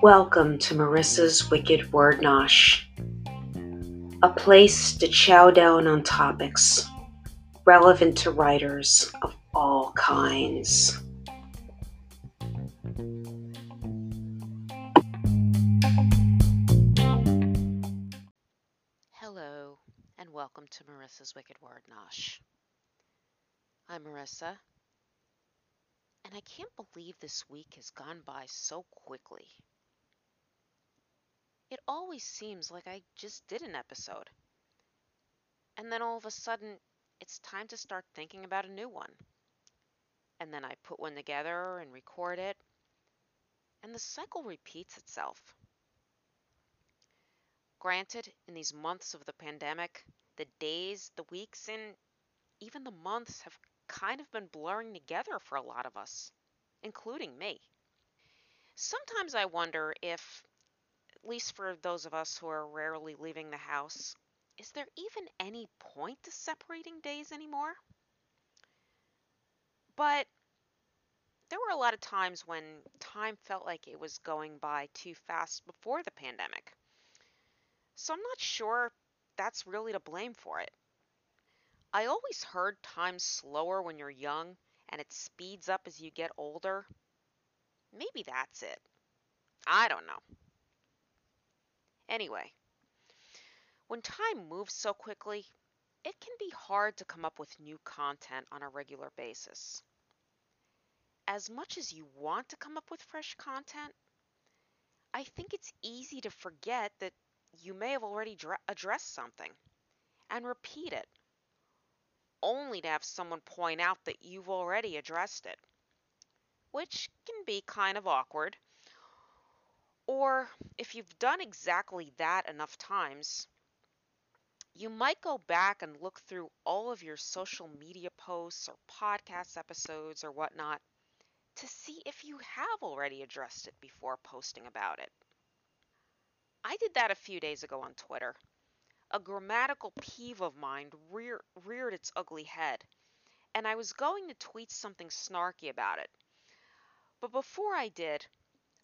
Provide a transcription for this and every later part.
Welcome to Marissa's Wicked Word Nosh, a place to chow down on topics relevant to writers of all kinds. Hello, and welcome to Marissa's Wicked Word Nosh. I'm Marissa, and I can't believe this week has gone by so quickly. It always seems like I just did an episode, and then all of a sudden it's time to start thinking about a new one. And then I put one together and record it, and the cycle repeats itself. Granted, in these months of the pandemic, the days, the weeks, and even the months have kind of been blurring together for a lot of us, including me. Sometimes I wonder if, at least for those of us who are rarely leaving the house, is there even any point to separating days anymore? But there were a lot of times when time felt like it was going by too fast before the pandemic. So I'm not sure that's really to blame for it. I always heard time's slower when you're young and it speeds up as you get older. Maybe that's it. I don't know. Anyway, when time moves so quickly, it can be hard to come up with new content on a regular basis. As much as you want to come up with fresh content, I think it's easy to forget that you may have already addressed something and repeat it, only to have someone point out that you've already addressed it, which can be kind of awkward. Or if you've done exactly that enough times, you might go back and look through all of your social media posts or podcast episodes or whatnot to see if you have already addressed it before posting about it. I did that a few days ago on Twitter. A grammatical peeve of mine rear, reared its ugly head, and I was going to tweet something snarky about it. But before I did,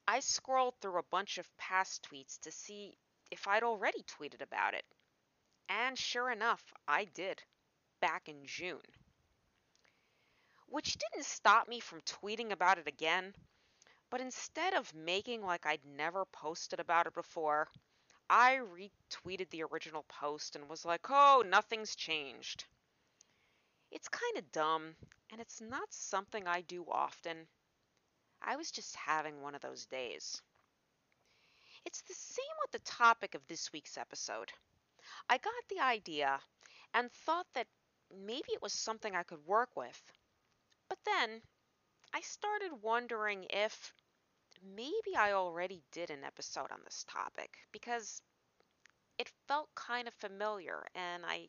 I scrolled through a bunch of past tweets to see if I'd already tweeted about it. And sure enough, I did, back in June. Which didn't stop me from tweeting about it again, but instead of making like I'd never posted about it before, I retweeted the original post and was like, oh, nothing's changed. It's kind of dumb, and it's not something I do often. I was just having one of those days. It's the same with the topic of this week's episode. I got the idea and thought that maybe it was something I could work with. But then I started wondering if maybe I already did an episode on this topic because it felt kind of familiar and I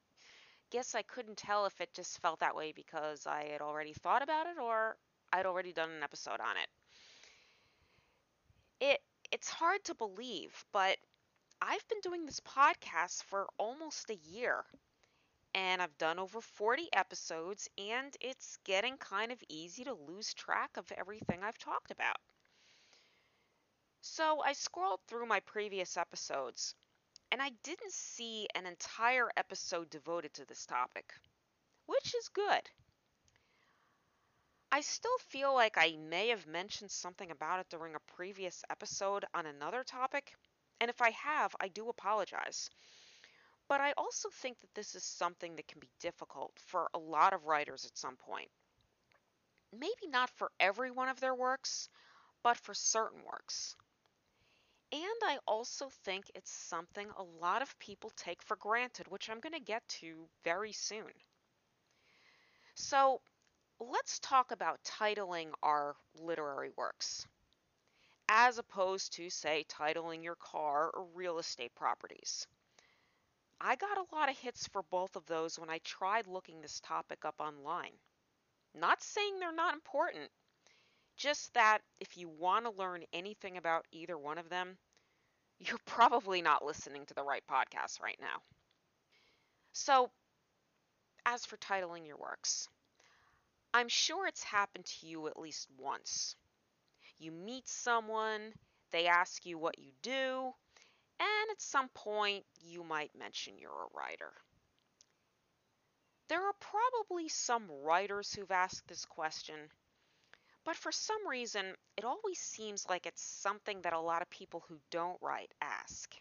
guess I couldn't tell if it just felt that way because I had already thought about it or I'd already done an episode on it. It it's hard to believe, but I've been doing this podcast for almost a year and I've done over 40 episodes and it's getting kind of easy to lose track of everything I've talked about. So I scrolled through my previous episodes and I didn't see an entire episode devoted to this topic, which is good. I still feel like I may have mentioned something about it during a previous episode on another topic, and if I have, I do apologize. But I also think that this is something that can be difficult for a lot of writers at some point. Maybe not for every one of their works, but for certain works. And I also think it's something a lot of people take for granted, which I'm going to get to very soon. So let's talk about titling our literary works, as opposed to, say, titling your car or real estate properties. I got a lot of hits for both of those when I tried looking this topic up online. Not saying they're not important, just that if you want to learn anything about either one of them, you're probably not listening to the right podcast right now. So, as for titling your works, I'm sure it's happened to you at least once. You meet someone, they ask you what you do, and at some point you might mention you're a writer. There are probably some writers who've asked this question, but for some reason it always seems like it's something that a lot of people who don't write ask.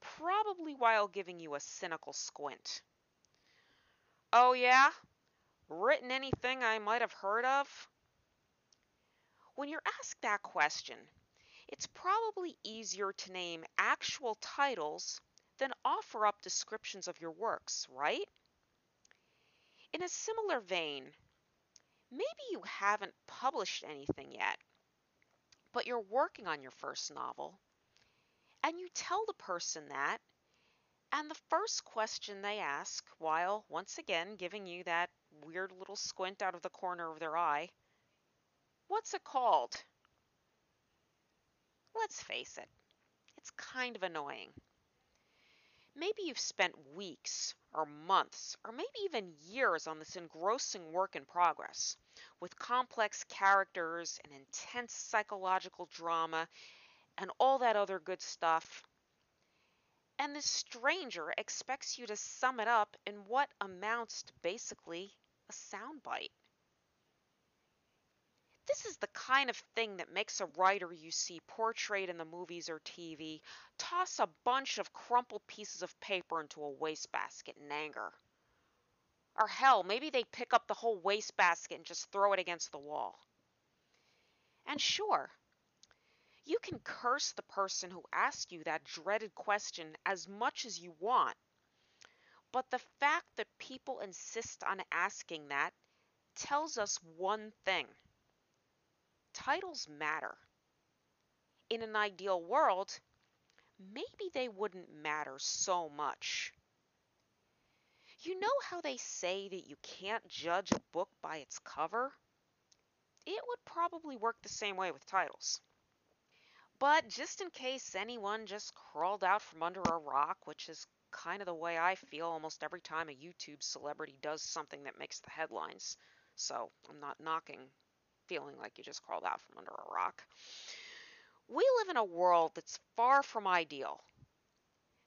Probably while giving you a cynical squint. Oh, yeah? Written anything I might have heard of? When you're asked that question, it's probably easier to name actual titles than offer up descriptions of your works, right? In a similar vein, maybe you haven't published anything yet, but you're working on your first novel, and you tell the person that, and the first question they ask, while once again giving you that weird little squint out of the corner of their eye, what's it called? Let's face it, it's kind of annoying. Maybe you've spent weeks or months or maybe even years on this engrossing work in progress with complex characters and intense psychological drama and all that other good stuff. And this stranger expects you to sum it up in what amounts to basically a soundbite. This is the kind of thing that makes a writer you see portrayed in the movies or TV toss a bunch of crumpled pieces of paper into a wastebasket in anger. Or hell, maybe they pick up the whole wastebasket and just throw it against the wall. And sure, you can curse the person who asked you that dreaded question as much as you want. But the fact that people insist on asking that tells us one thing titles matter. In an ideal world, maybe they wouldn't matter so much. You know how they say that you can't judge a book by its cover? It would probably work the same way with titles. But just in case anyone just crawled out from under a rock, which is kind of the way I feel almost every time a YouTube celebrity does something that makes the headlines, so I'm not knocking feeling like you just crawled out from under a rock. We live in a world that's far from ideal.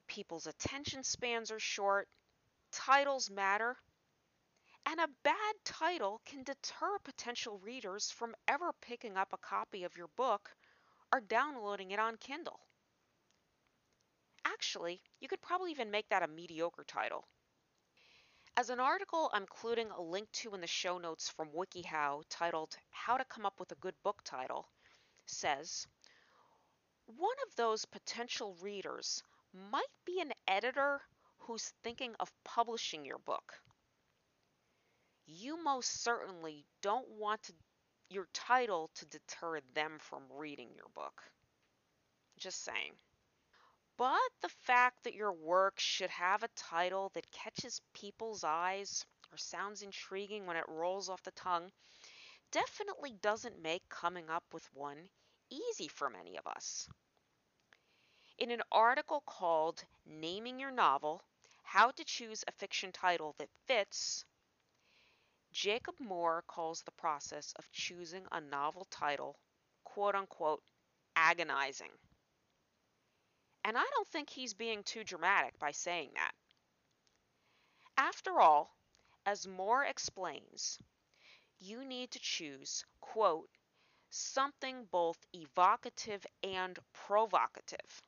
People's attention spans are short, titles matter, and a bad title can deter potential readers from ever picking up a copy of your book or downloading it on Kindle. Actually, you could probably even make that a mediocre title. As an article I'm including a link to in the show notes from WikiHow titled How to Come Up with a Good Book Title says, one of those potential readers might be an editor who's thinking of publishing your book. You most certainly don't want to, your title to deter them from reading your book. Just saying. But the fact that your work should have a title that catches people's eyes or sounds intriguing when it rolls off the tongue definitely doesn't make coming up with one easy for many of us. In an article called Naming Your Novel How to Choose a Fiction Title That Fits, Jacob Moore calls the process of choosing a novel title, quote unquote, agonizing. And I don't think he's being too dramatic by saying that. After all, as Moore explains, you need to choose, quote, something both evocative and provocative.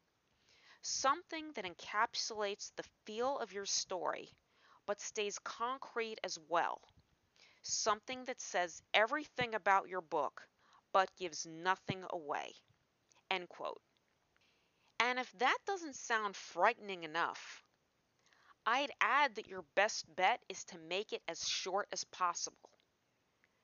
Something that encapsulates the feel of your story, but stays concrete as well. Something that says everything about your book, but gives nothing away. End quote. And if that doesn't sound frightening enough, I'd add that your best bet is to make it as short as possible.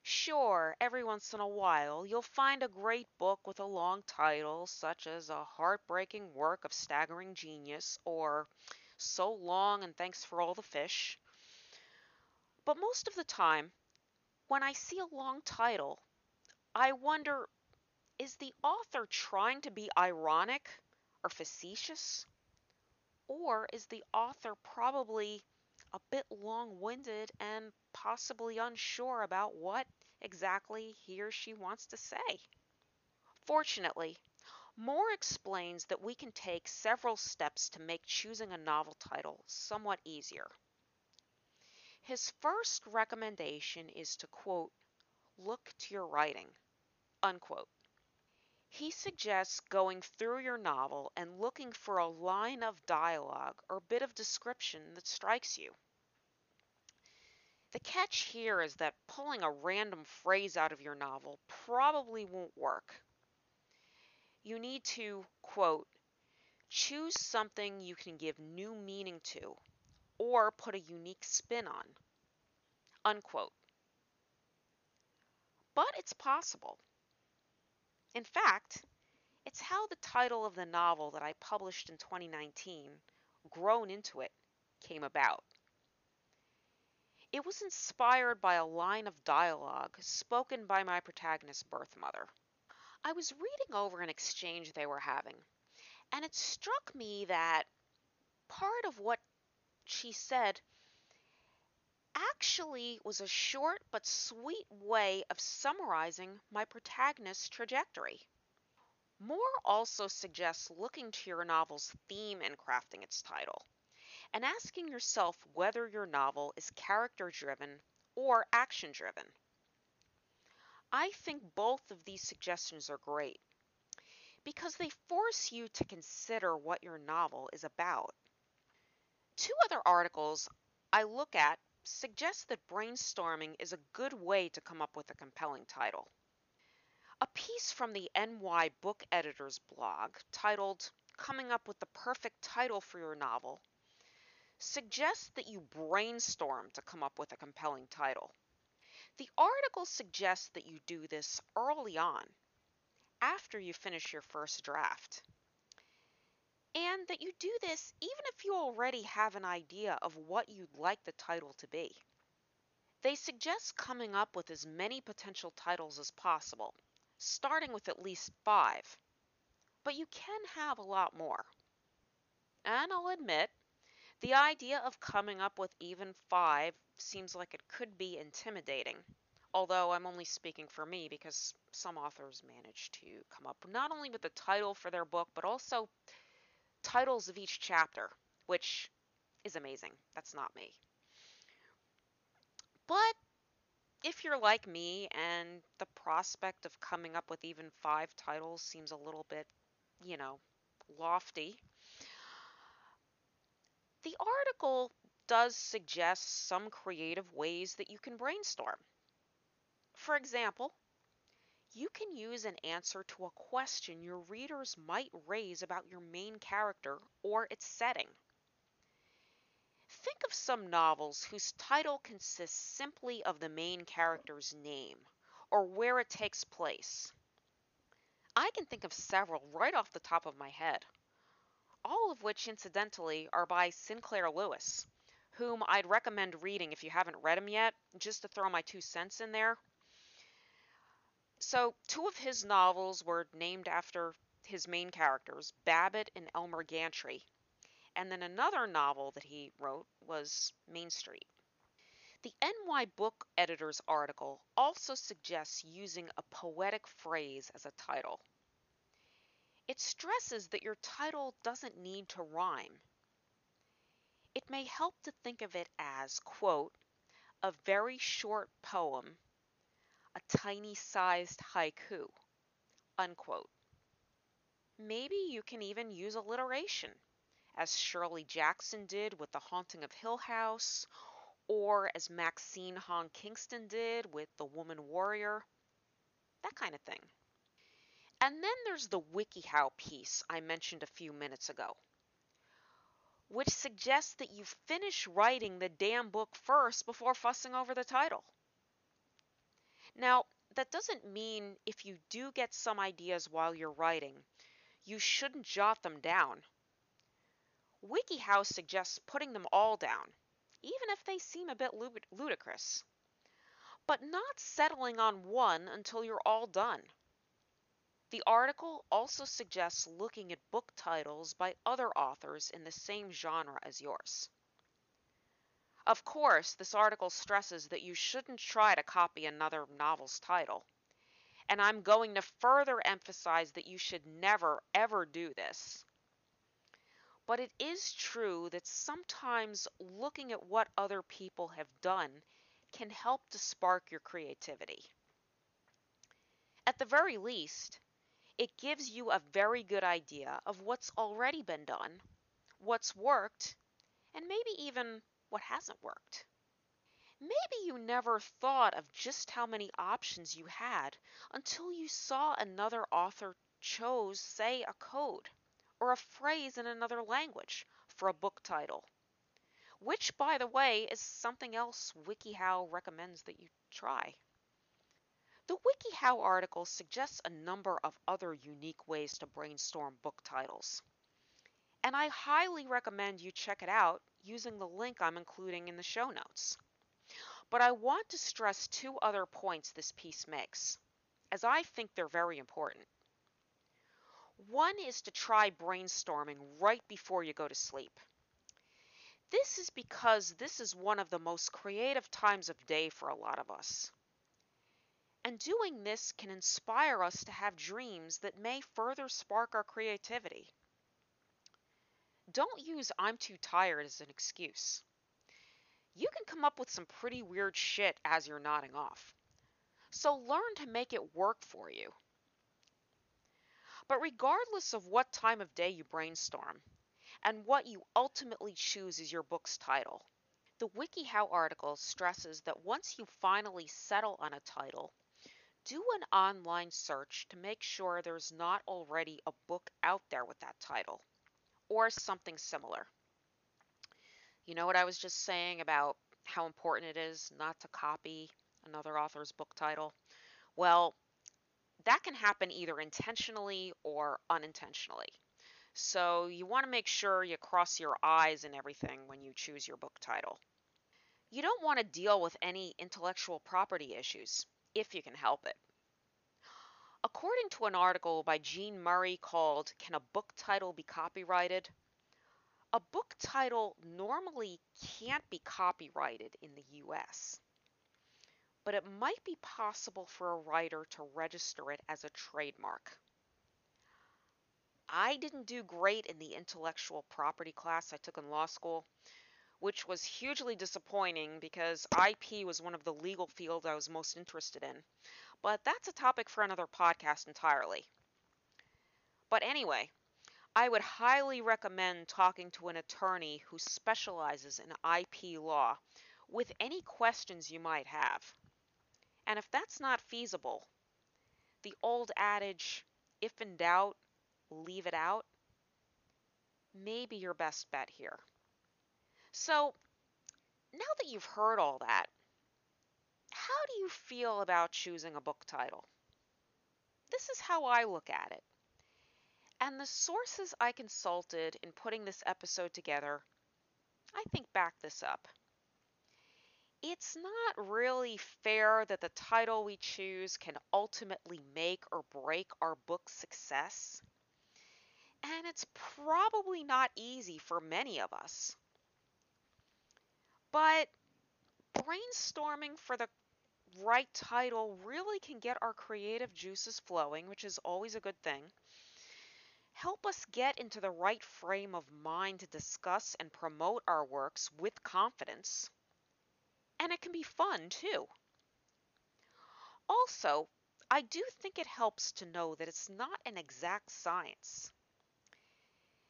Sure, every once in a while you'll find a great book with a long title, such as A Heartbreaking Work of Staggering Genius or So Long and Thanks for All the Fish. But most of the time, when I see a long title, I wonder is the author trying to be ironic or facetious? Or is the author probably a bit long winded and possibly unsure about what exactly he or she wants to say. Fortunately, Moore explains that we can take several steps to make choosing a novel title somewhat easier. His first recommendation is to quote, look to your writing, unquote. He suggests going through your novel and looking for a line of dialogue or bit of description that strikes you. The catch here is that pulling a random phrase out of your novel probably won't work. You need to, quote, choose something you can give new meaning to or put a unique spin on, unquote. But it's possible. In fact, it's how the title of the novel that I published in 2019, Grown Into It, came about. It was inspired by a line of dialogue spoken by my protagonist's birth mother. I was reading over an exchange they were having, and it struck me that part of what she said actually was a short but sweet way of summarizing my protagonist's trajectory. Moore also suggests looking to your novel's theme in crafting its title and asking yourself whether your novel is character driven or action driven. I think both of these suggestions are great because they force you to consider what your novel is about. Two other articles I look at suggest that brainstorming is a good way to come up with a compelling title. A piece from the NY Book Editors blog titled Coming Up with the Perfect Title for Your Novel suggests that you brainstorm to come up with a compelling title. The article suggests that you do this early on, after you finish your first draft, and that you do this even if you already have an idea of what you'd like the title to be. They suggest coming up with as many potential titles as possible, starting with at least five, but you can have a lot more. And I'll admit, the idea of coming up with even five seems like it could be intimidating, although I'm only speaking for me because some authors manage to come up not only with the title for their book, but also titles of each chapter, which is amazing. That's not me. But if you're like me and the prospect of coming up with even five titles seems a little bit, you know, lofty, the article does suggest some creative ways that you can brainstorm. For example, you can use an answer to a question your readers might raise about your main character or its setting. Think of some novels whose title consists simply of the main character's name or where it takes place. I can think of several right off the top of my head all of which, incidentally, are by Sinclair Lewis, whom I'd recommend reading if you haven't read him yet, just to throw my two cents in there. So, two of his novels were named after his main characters, Babbitt and Elmer Gantry. And then another novel that he wrote was Main Street. The NY Book Editor's article also suggests using a poetic phrase as a title. It stresses that your title doesn't need to rhyme. It may help to think of it as, quote, a very short poem, a tiny sized haiku, unquote. Maybe you can even use alliteration, as Shirley Jackson did with The Haunting of Hill House, or as Maxine Hong Kingston did with The Woman Warrior, that kind of thing. And then there's the WikiHow piece I mentioned a few minutes ago, which suggests that you finish writing the damn book first before fussing over the title. Now, that doesn't mean if you do get some ideas while you're writing, you shouldn't jot them down. WikiHow suggests putting them all down, even if they seem a bit ludicrous, but not settling on one until you're all done. The article also suggests looking at book titles by other authors in the same genre as yours. Of course, this article stresses that you shouldn't try to copy another novel's title. And I'm going to further emphasize that you should never, ever do this. But it is true that sometimes looking at what other people have done can help to spark your creativity. At the very least, it gives you a very good idea of what's already been done, what's worked, and maybe even what hasn't worked. Maybe you never thought of just how many options you had until you saw another author chose, say, a code or a phrase in another language for a book title. Which, by the way, is something else WikiHow recommends that you try. The WikiHow article suggests a number of other unique ways to brainstorm book titles. And I highly recommend you check it out using the link I'm including in the show notes. But I want to stress two other points this piece makes, as I think they're very important. One is to try brainstorming right before you go to sleep. This is because this is one of the most creative times of day for a lot of us. And doing this can inspire us to have dreams that may further spark our creativity. Don't use I'm too tired as an excuse. You can come up with some pretty weird shit as you're nodding off. So learn to make it work for you. But regardless of what time of day you brainstorm, and what you ultimately choose as your book's title, the WikiHow article stresses that once you finally settle on a title, do an online search to make sure there's not already a book out there with that title, or something similar. You know what I was just saying about how important it is not to copy another author's book title? Well, that can happen either intentionally or unintentionally. So you want to make sure you cross your I's and everything when you choose your book title. You don't want to deal with any intellectual property issues if you can help it. According to an article by Jean Murray called Can a Book Title Be Copyrighted? A book title normally can't be copyrighted in the US but it might be possible for a writer to register it as a trademark. I didn't do great in the intellectual property class I took in law school, which was hugely disappointing because IP was one of the legal fields I was most interested in. But that's a topic for another podcast entirely. But anyway, I would highly recommend talking to an attorney who specializes in IP law with any questions you might have. And if that's not feasible, the old adage, if in doubt, leave it out, may be your best bet here. So, now that you've heard all that, how do you feel about choosing a book title? This is how I look at it. And the sources I consulted in putting this episode together, I think back this up it's not really fair that the title we choose can ultimately make or break our book's success. And it's probably not easy for many of us. But brainstorming for the right title really can get our creative juices flowing, which is always a good thing. Help us get into the right frame of mind to discuss and promote our works with confidence and it can be fun too. Also, I do think it helps to know that it's not an exact science.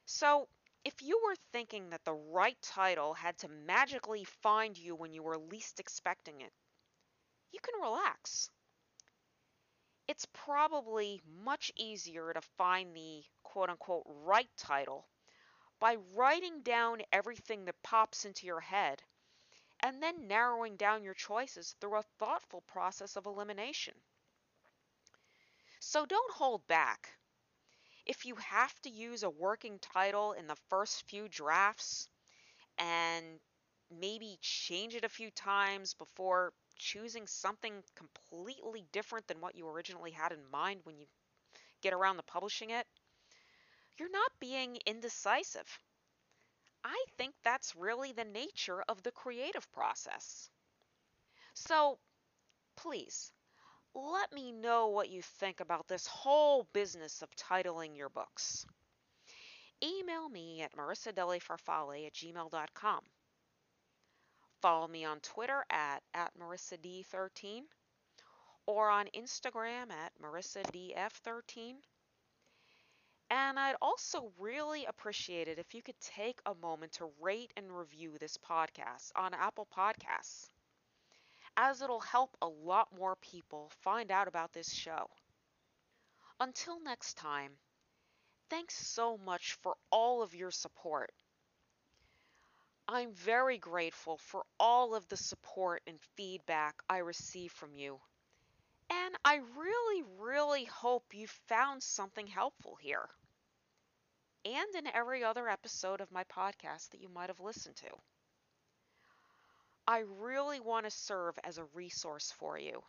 So, if you were thinking that the right title had to magically find you when you were least expecting it, you can relax. It's probably much easier to find the quote unquote right title by writing down everything that pops into your head and then narrowing down your choices through a thoughtful process of elimination. So don't hold back. If you have to use a working title in the first few drafts and maybe change it a few times before choosing something completely different than what you originally had in mind when you get around to publishing it, you're not being indecisive. I think that's really the nature of the creative process. So, please, let me know what you think about this whole business of titling your books. Email me at marissadelifarfalle at gmail.com. Follow me on Twitter at, at marissad13 or on Instagram at marissadf13. And I'd also really appreciate it if you could take a moment to rate and review this podcast on Apple Podcasts, as it'll help a lot more people find out about this show. Until next time, thanks so much for all of your support. I'm very grateful for all of the support and feedback I receive from you. And I really, really hope you found something helpful here. And in every other episode of my podcast that you might have listened to. I really want to serve as a resource for you.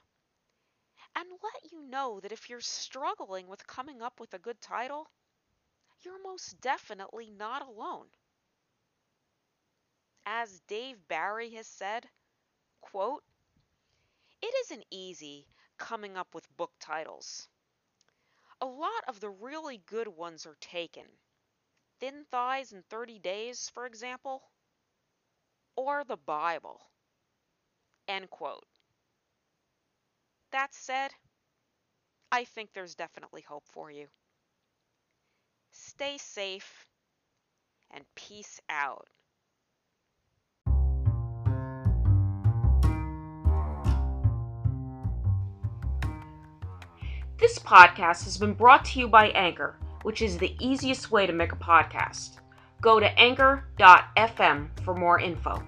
And let you know that if you're struggling with coming up with a good title, you're most definitely not alone. As Dave Barry has said, quote, It isn't easy coming up with book titles. A lot of the really good ones are taken. Thin Thighs in 30 Days, for example, or the Bible. End quote. That said, I think there's definitely hope for you. Stay safe and peace out. This podcast has been brought to you by Anchor, which is the easiest way to make a podcast. Go to anchor.fm for more info.